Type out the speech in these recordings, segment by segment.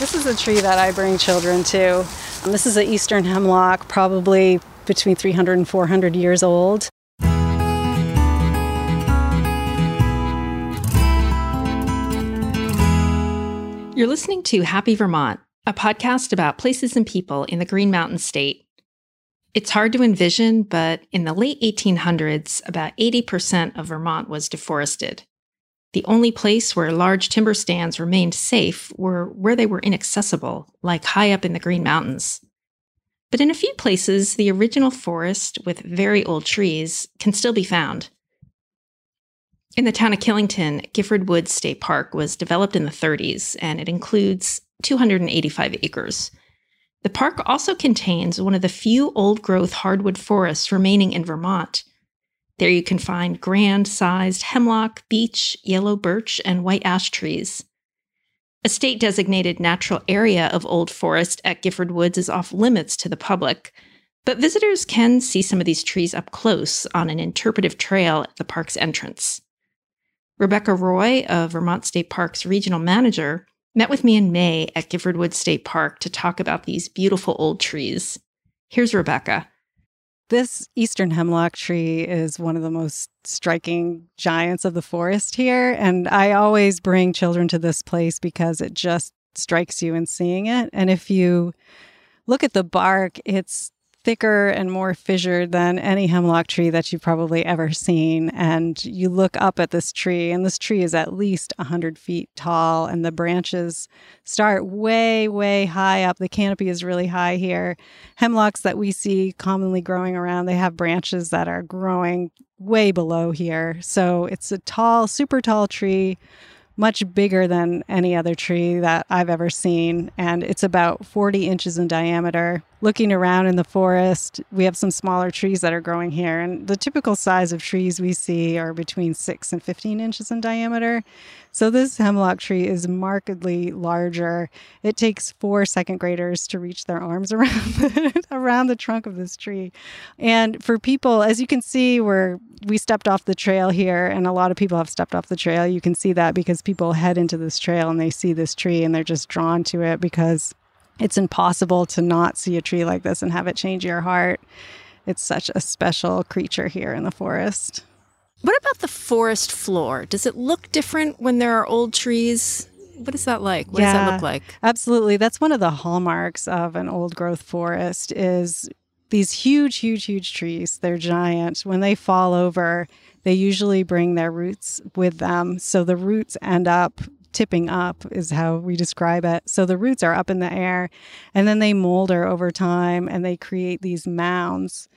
This is a tree that I bring children to. Um, this is an eastern hemlock, probably between 300 and 400 years old. You're listening to Happy Vermont, a podcast about places and people in the Green Mountain State. It's hard to envision, but in the late 1800s, about 80% of Vermont was deforested. The only place where large timber stands remained safe were where they were inaccessible, like high up in the Green Mountains. But in a few places, the original forest with very old trees can still be found. In the town of Killington, Gifford Woods State Park was developed in the 30s, and it includes 285 acres. The park also contains one of the few old growth hardwood forests remaining in Vermont. There you can find grand sized hemlock, beech, yellow birch, and white ash trees. A state designated natural area of old forest at Gifford Woods is off limits to the public, but visitors can see some of these trees up close on an interpretive trail at the park's entrance. Rebecca Roy, of Vermont State Park's regional manager, met with me in May at Gifford Woods State Park to talk about these beautiful old trees. Here's Rebecca. This eastern hemlock tree is one of the most striking giants of the forest here. And I always bring children to this place because it just strikes you in seeing it. And if you look at the bark, it's thicker and more fissured than any hemlock tree that you've probably ever seen. And you look up at this tree, and this tree is at least 100 feet tall, and the branches start way, way high up. The canopy is really high here. Hemlocks that we see commonly growing around, they have branches that are growing way below here. So it's a tall, super tall tree much bigger than any other tree that I've ever seen. And it's about 40 inches in diameter. Looking around in the forest, we have some smaller trees that are growing here. And the typical size of trees we see are between 6 and 15 inches in diameter. So this hemlock tree is markedly larger. It takes four second graders to reach their arms around the, around the trunk of this tree. And for people, as you can see, we're we stepped off the trail here, and a lot of people have stepped off the trail. You can see that because people head into this trail and they see this tree and they're just drawn to it because it's impossible to not see a tree like this and have it change your heart. It's such a special creature here in the forest. What about the forest floor? Does it look different when there are old trees? What is that like? What yeah, does that look like? Absolutely. That's one of the hallmarks of an old growth forest is these huge, huge, huge trees. They're giant. When they fall over, they usually bring their roots with them. So the roots end up tipping up, is how we describe it. So the roots are up in the air and then they molder over time and they create these mounds.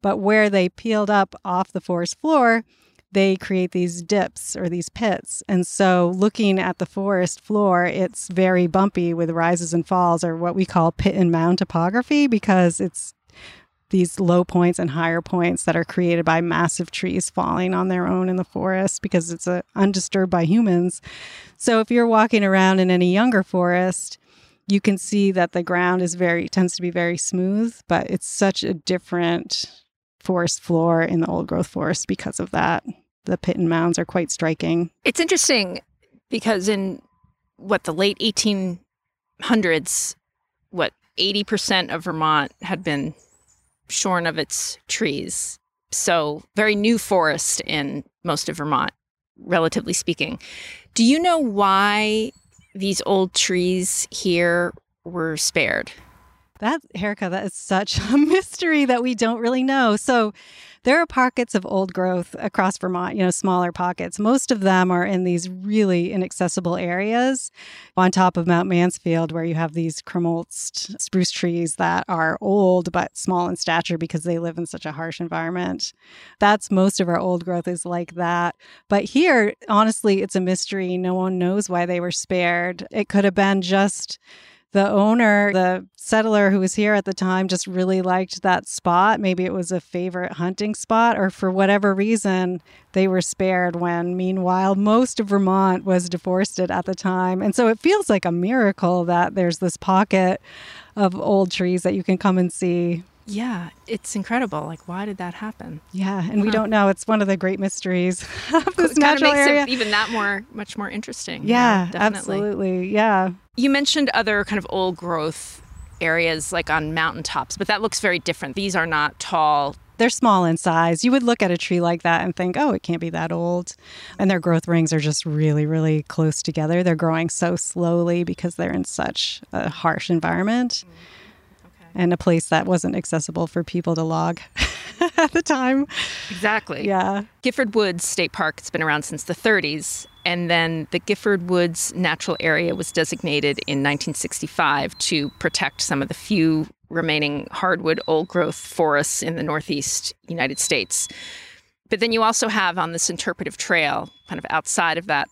But where they peeled up off the forest floor, they create these dips or these pits. And so, looking at the forest floor, it's very bumpy with rises and falls, or what we call pit and mound topography, because it's these low points and higher points that are created by massive trees falling on their own in the forest because it's uh, undisturbed by humans. So, if you're walking around in any younger forest, you can see that the ground is very tends to be very smooth, but it's such a different forest floor in the old growth forest because of that the pit and mounds are quite striking. It's interesting because in what the late 1800s, what 80% of Vermont had been shorn of its trees. So, very new forest in most of Vermont, relatively speaking. Do you know why these old trees here were spared? That, Erica, that is such a mystery that we don't really know. So, there are pockets of old growth across Vermont, you know, smaller pockets. Most of them are in these really inaccessible areas on top of Mount Mansfield, where you have these krummholz spruce trees that are old but small in stature because they live in such a harsh environment. That's most of our old growth is like that. But here, honestly, it's a mystery. No one knows why they were spared. It could have been just the owner, the settler who was here at the time, just really liked that spot. Maybe it was a favorite hunting spot, or for whatever reason, they were spared when, meanwhile, most of Vermont was deforested at the time. And so it feels like a miracle that there's this pocket of old trees that you can come and see. Yeah, it's incredible. Like, why did that happen? Yeah, and we don't know. It's one of the great mysteries of this It natural makes area. it even that more, much more interesting. yeah, definitely. absolutely. Yeah. You mentioned other kind of old growth areas like on mountaintops, but that looks very different. These are not tall. They're small in size. You would look at a tree like that and think, oh, it can't be that old. And their growth rings are just really, really close together. They're growing so slowly because they're in such a harsh environment mm. And a place that wasn't accessible for people to log at the time. Exactly. Yeah. Gifford Woods State Park has been around since the 30s, and then the Gifford Woods Natural Area was designated in 1965 to protect some of the few remaining hardwood old growth forests in the Northeast United States. But then you also have on this interpretive trail, kind of outside of that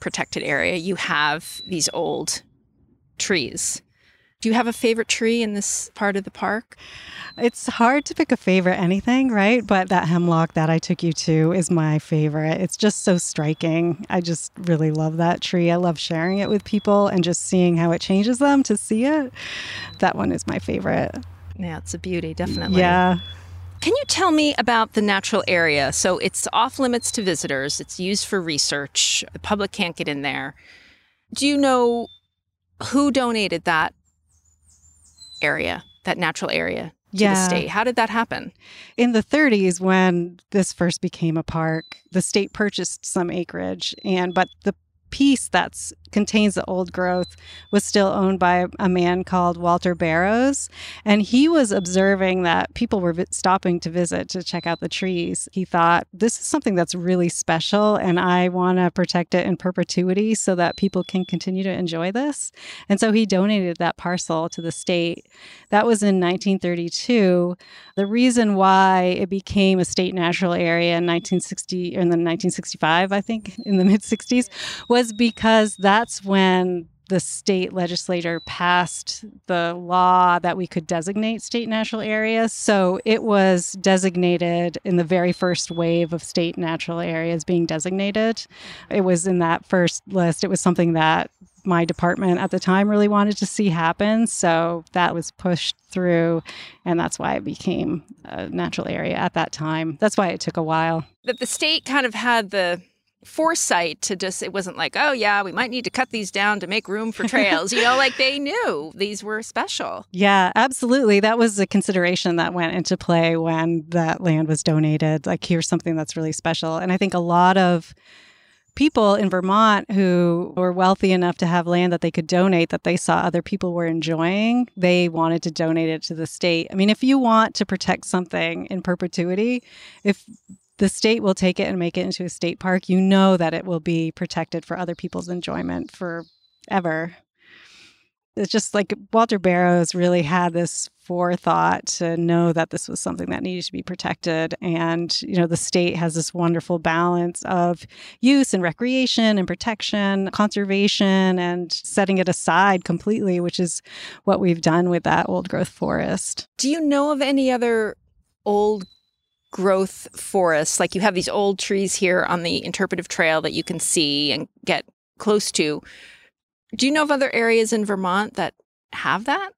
protected area, you have these old trees. Do you have a favorite tree in this part of the park? It's hard to pick a favorite anything, right? But that hemlock that I took you to is my favorite. It's just so striking. I just really love that tree. I love sharing it with people and just seeing how it changes them to see it. That one is my favorite. Yeah, it's a beauty, definitely. Yeah. Can you tell me about the natural area? So it's off limits to visitors, it's used for research, the public can't get in there. Do you know who donated that area, that natural area to the state? How did that happen? In the 30s, when this first became a park, the state purchased some acreage, and but the piece that contains the old growth was still owned by a man called Walter Barrows, and he was observing that people were vi- stopping to visit to check out the trees. He thought this is something that's really special, and I want to protect it in perpetuity so that people can continue to enjoy this. And so he donated that parcel to the state. That was in 1932. The reason why it became a state natural area in 1960 or in the 1965, I think, in the mid 60s, was because that's when the state legislature passed the law that we could designate state natural areas. So it was designated in the very first wave of state natural areas being designated. It was in that first list. It was something that my department at the time really wanted to see happen. So that was pushed through, and that's why it became a natural area at that time. That's why it took a while. That the state kind of had the foresight to just it wasn't like oh yeah we might need to cut these down to make room for trails you know like they knew these were special Yeah, absolutely. That was a consideration that went into play when that land was donated. Like, here's something that's really special. And I think a lot of people in Vermont who were wealthy enough to have land that they could donate that they saw other people were enjoying, they wanted to donate it to the state. I mean, if you want to protect something in perpetuity, if the state will take it and make it into a state park, you know that it will be protected for other people's enjoyment forever. It's just like Walter Barrows really had this forethought to know that this was something that needed to be protected. And, you know, the state has this wonderful balance of use and recreation and protection, conservation, and setting it aside completely, which is what we've done with that old growth forest. do you know of any other old growth forests like you have these old trees here on the interpretive trail that you can see and get close to. Do you know of other areas in vermont that have that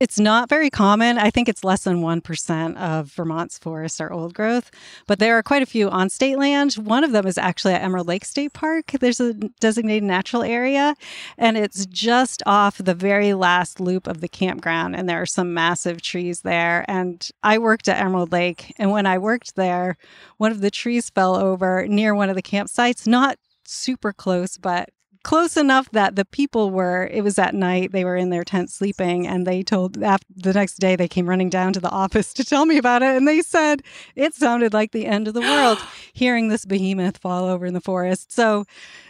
It's not very common. I think it's less than 1% of Vermont's forests are old growth, but there are quite a few on state land. One of them is actually at Emerald Lake State Park. There's a designated natural area, and it's just off the very last loop of the campground. And there are some massive trees there. And I worked at Emerald Lake, and when I worked there, one of the trees fell over near one of the campsites, not super close, but close enough that the people were it was at night they were in their tent sleeping and they told after the next day they came running down to the office to tell me about it and they said it sounded like the end of the world hearing this behemoth fall over in the forest. So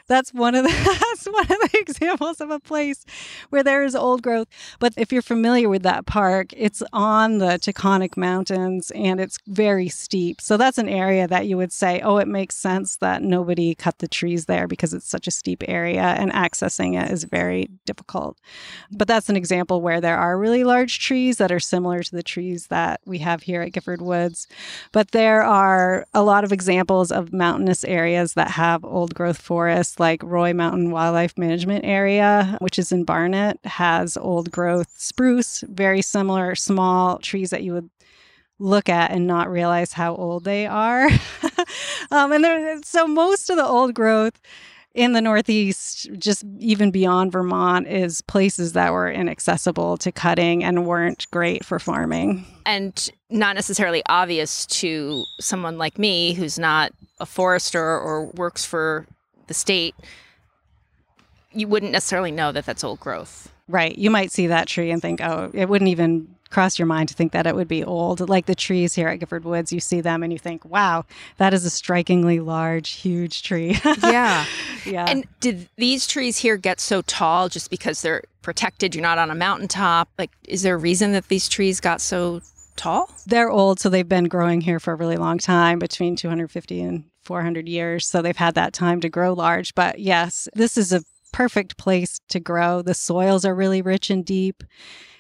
that's one of the that's one of the examples of a place where there is old growth. But if you're familiar with that park it's on the Taconic Mountains and it's very steep. So that's an area that you would say oh it makes sense that nobody cut the trees there because it's such a steep area and accessing it is very difficult. But that's an example where there are really large trees that are similar to the trees that we have here at Gifford Woods. But there are a lot of examples of mountainous areas that have old growth forests like Roy Mountain Wildlife Management Area, which is in Barnet, has old growth spruce, very similar small trees that you would look at and not realize how old they are. um, and there, so most of the old growth in the Northeast, just even beyond Vermont, is places that were inaccessible to cutting and weren't great for farming. And not necessarily obvious to someone like me who's not a forester or works for the state. You wouldn't necessarily know that that's old growth. Right. You might see that tree and think, oh, it wouldn't even cross your mind to think that it would be old. Like the trees here at Gifford Woods, you see them and you think, wow, that is a strikingly large, huge tree. yeah. yeah. And did these trees here get so tall just because they're protected? You're not on a mountaintop? Like, is there a reason that these trees got so tall? They're old, so they've been growing here for a really long time, between 250 and 400 years. So they've had that time to grow large. But yes, this is a perfect place to grow. The soils are really rich and deep.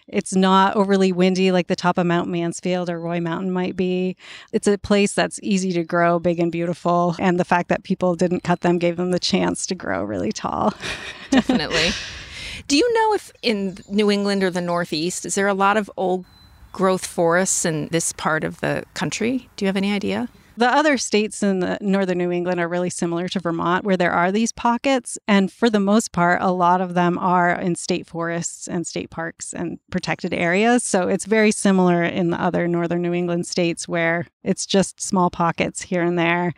It's not overly windy like the top of Mount Mansfield or Roy Mountain might be. It's a place that's easy to grow, big and beautiful. And the fact that people didn't cut them gave them the chance to grow really tall. Definitely. Do you know if in New England or the Northeast, is there a lot of old growth forests in this part of the country? Do you have any idea? The other states in the northern New England are really similar to Vermont, where there are these pockets. And for the most part, a lot of them are in state forests and state parks and protected areas. So it's very similar in the other northern New England states where it's just small pockets here and there.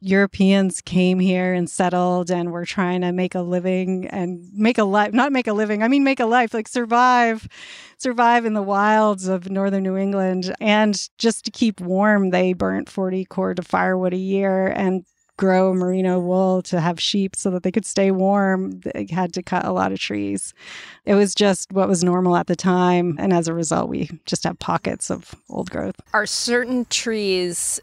Europeans came here and settled and were trying to make a living and make a life, not make a living, I mean, make a life, like survive, survive in the wilds of northern New England. And just to keep warm, they burnt 40 cord of firewood a year and grow merino wool to have sheep so that they could stay warm. They had to cut a lot of trees. It was just what was normal at the time. And as a result, we just have pockets of old growth. Are certain trees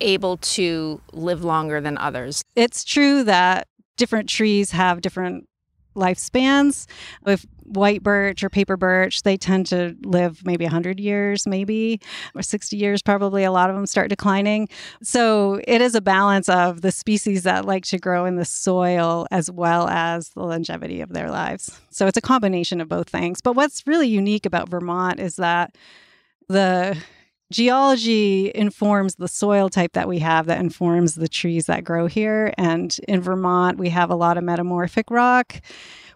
able to live longer than others? It's true that different trees have different lifespans. With white birch or paper birch, they tend to live maybe 100 years, maybe, or 60 years, probably. A lot of them start declining. So it is a balance of the species that like to grow in the soil as well as the longevity of their lives. So it's a combination of both things. But what's really unique about Vermont is that the geology informs the soil type that we have that informs the trees that grow here. And in Vermont, we have a lot of metamorphic rock,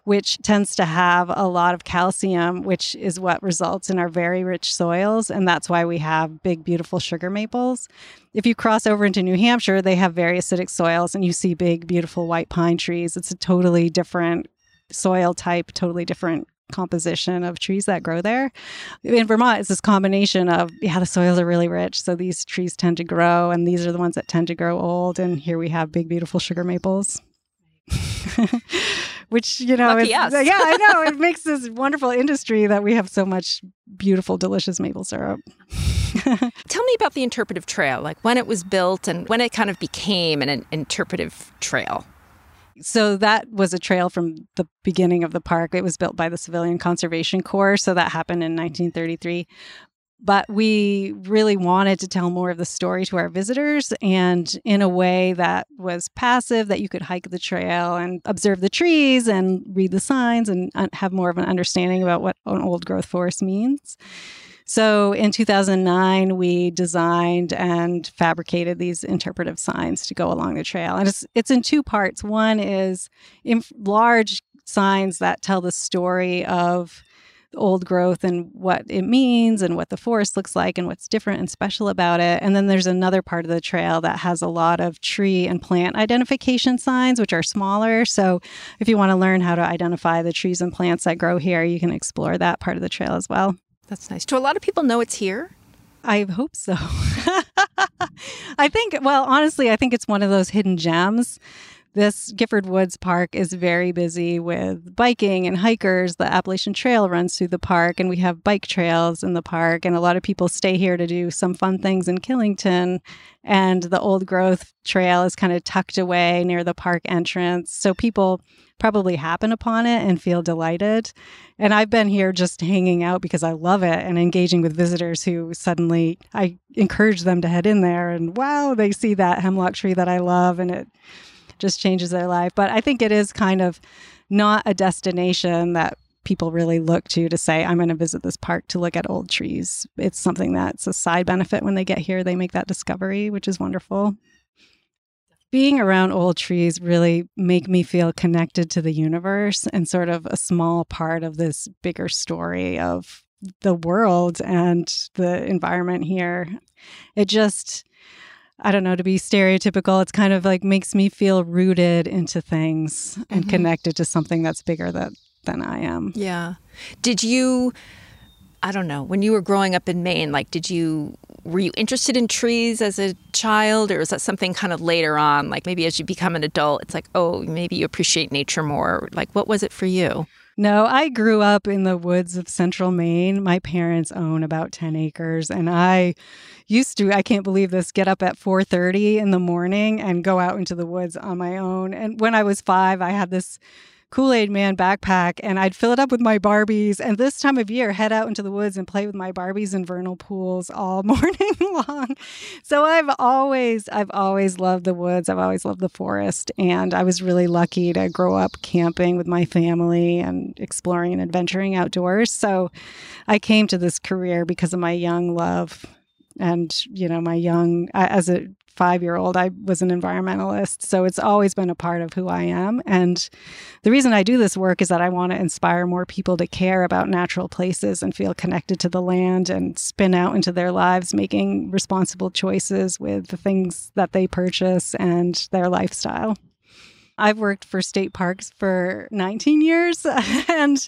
which tends to have a lot of calcium, which is what results in our very rich soils. And that's why we have big, beautiful sugar maples. If you cross over into New Hampshire, they have very acidic soils and you see big, beautiful white pine trees. It's a totally different soil type, totally different composition of trees that grow there. In Vermont, it's this combination of, yeah, the soils are really rich. So these trees tend to grow, and these are the ones that tend to grow old. And here we have big, beautiful sugar maples. Which, you know, yeah, I know. It makes this wonderful industry that we have so much beautiful, delicious maple syrup. Tell me about the interpretive trail, like when it was built and when it kind of became an, an interpretive trail so that was a trail from the beginning of the park. It was built by the Civilian Conservation Corps, so that happened in 1933. But we really wanted to tell more of the story to our visitors and in a way that was passive, that you could hike the trail and observe the trees and read the signs and uh, have more of an understanding about what an old growth forest means. So in 2009, we designed and fabricated these interpretive signs to go along the trail. And it's, it's in two parts. One is large signs that tell the story of old growth and what it means and what the forest looks like and what's different and special about it. And then there's another part of the trail that has a lot of tree and plant identification signs, which are smaller. So if you want to learn how to identify the trees and plants that grow here, you can explore that part of the trail as well. That's nice. Do a lot of people know it's here? I hope so. I think, well, honestly, I think it's one of those hidden gems. This Gifford Woods Park is very busy with biking and hikers. The Appalachian Trail runs through the park, and we have bike trails in the park. And a lot of people stay here to do some fun things in Killington. And the old growth trail is kind of tucked away near the park entrance. So people probably happen upon it and feel delighted. And I've been here just hanging out because I love it and engaging with visitors who suddenly I encourage them to head in there and wow, they see that hemlock tree that I love and it just changes their life. But I think it is kind of not a destination that people really look to to say, I'm going to visit this park to look at old trees. It's something that's a side benefit when they get here. They make that discovery, which is wonderful. Being around old trees really make me feel connected to the universe and sort of a small part of this bigger story of the world and the environment here. It just I don't know, to be stereotypical, it's kind of like makes me feel rooted into things and mm-hmm. connected to something that's bigger that, than I am. Yeah. Did you, I don't know, when you were growing up in Maine, like, did you, were you interested in trees as a child or is that something kind of later on? Like maybe as you become an adult, it's like, oh, maybe you appreciate nature more. Like, what was it for you? No, I grew up in the woods of central Maine. My parents own about 10 acres and I used to I can't believe this get up at 4:30 in the morning and go out into the woods on my own. And when I was 5, I had this Kool Aid Man backpack and I'd fill it up with my Barbies. And this time of year, head out into the woods and play with my Barbies in vernal pools all morning long. So I've always, I've always loved the woods. I've always loved the forest. And I was really lucky to grow up camping with my family and exploring and adventuring outdoors. So I came to this career because of my young love and you know my young as a five year old, I was an environmentalist. So it's always been a part of who I am. And the reason I do this work is that I want to inspire more people to care about natural places and feel connected to the land and spin out into their lives, making responsible choices with the things that they purchase and their lifestyle. I've worked for state parks for 19 years. and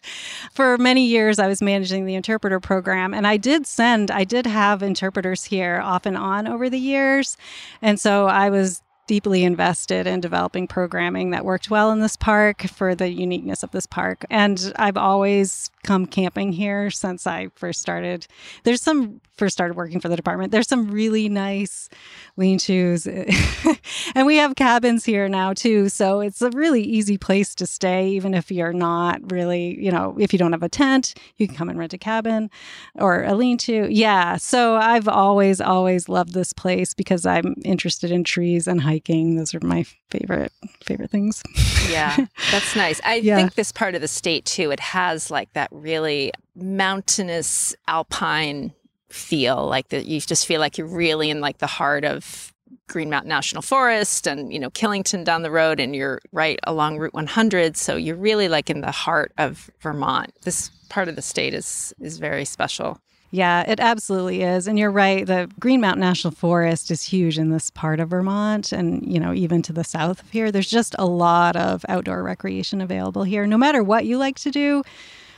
for many years, I was managing the interpreter program. And I did send, I did have interpreters here off and on over the years. And so I was deeply invested in developing programming that worked well in this park for the uniqueness of this park. And I've always come camping here since I first started. There's some first started working for the department. There's some really nice lean-tos, and we have cabins here now too. So it's a really easy place to stay, even if you're not really, you know, if you don't have a tent, you can come and rent a cabin or a lean-to. Yeah. So I've always, always loved this place because I'm interested in trees and hiking. Those are my favorite favorite things. yeah, that's nice. I yeah. think this part of the state too. It has like that really mountainous alpine feel like that you just feel like you're really in like the heart of Green Mountain National Forest and you know Killington down the road and you're right along Route 100 so you're really like in the heart of Vermont. This part of the state is is very special. Yeah, it absolutely is. And you're right. The Green Mountain National Forest is huge in this part of Vermont and, you know, even to the south of here. There's just a lot of outdoor recreation available here. No matter what you like to do,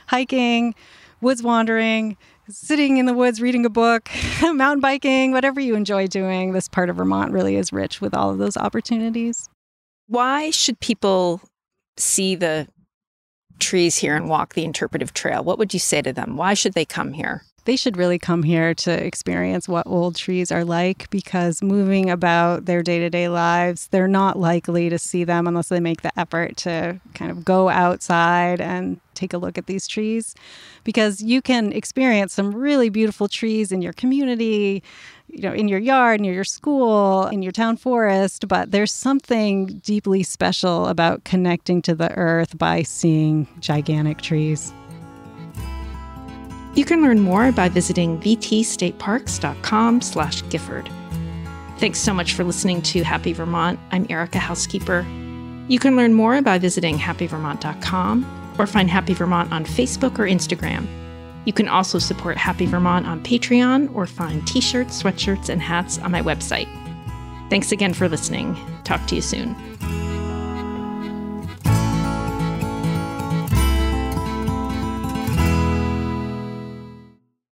hiking, woods wandering, sitting in the woods reading a book, mountain biking, whatever you enjoy doing, this part of Vermont really is rich with all of those opportunities. Why should people see the trees here and walk the interpretive trail? What would you say to them? Why should they come here? They should really come here to experience what old trees are like because moving about their day to day lives, they're not likely to see them unless they make the effort to kind of go outside and take a look at these trees. Because you can experience some really beautiful trees in your community, you know, in your yard, near your school, in your town forest, but there's something deeply special about connecting to the earth by seeing gigantic trees. You can learn more by visiting vtstateparks.com slash Gifford. Thanks so much for listening to Happy Vermont. I'm Erica Houskeeper. You can learn more by visiting happyvermont.com or find Happy Vermont on Facebook or Instagram. You can also support Happy Vermont on Patreon or find t shirts, sweatshirts, and hats on my website. Thanks again for listening. Talk to you soon.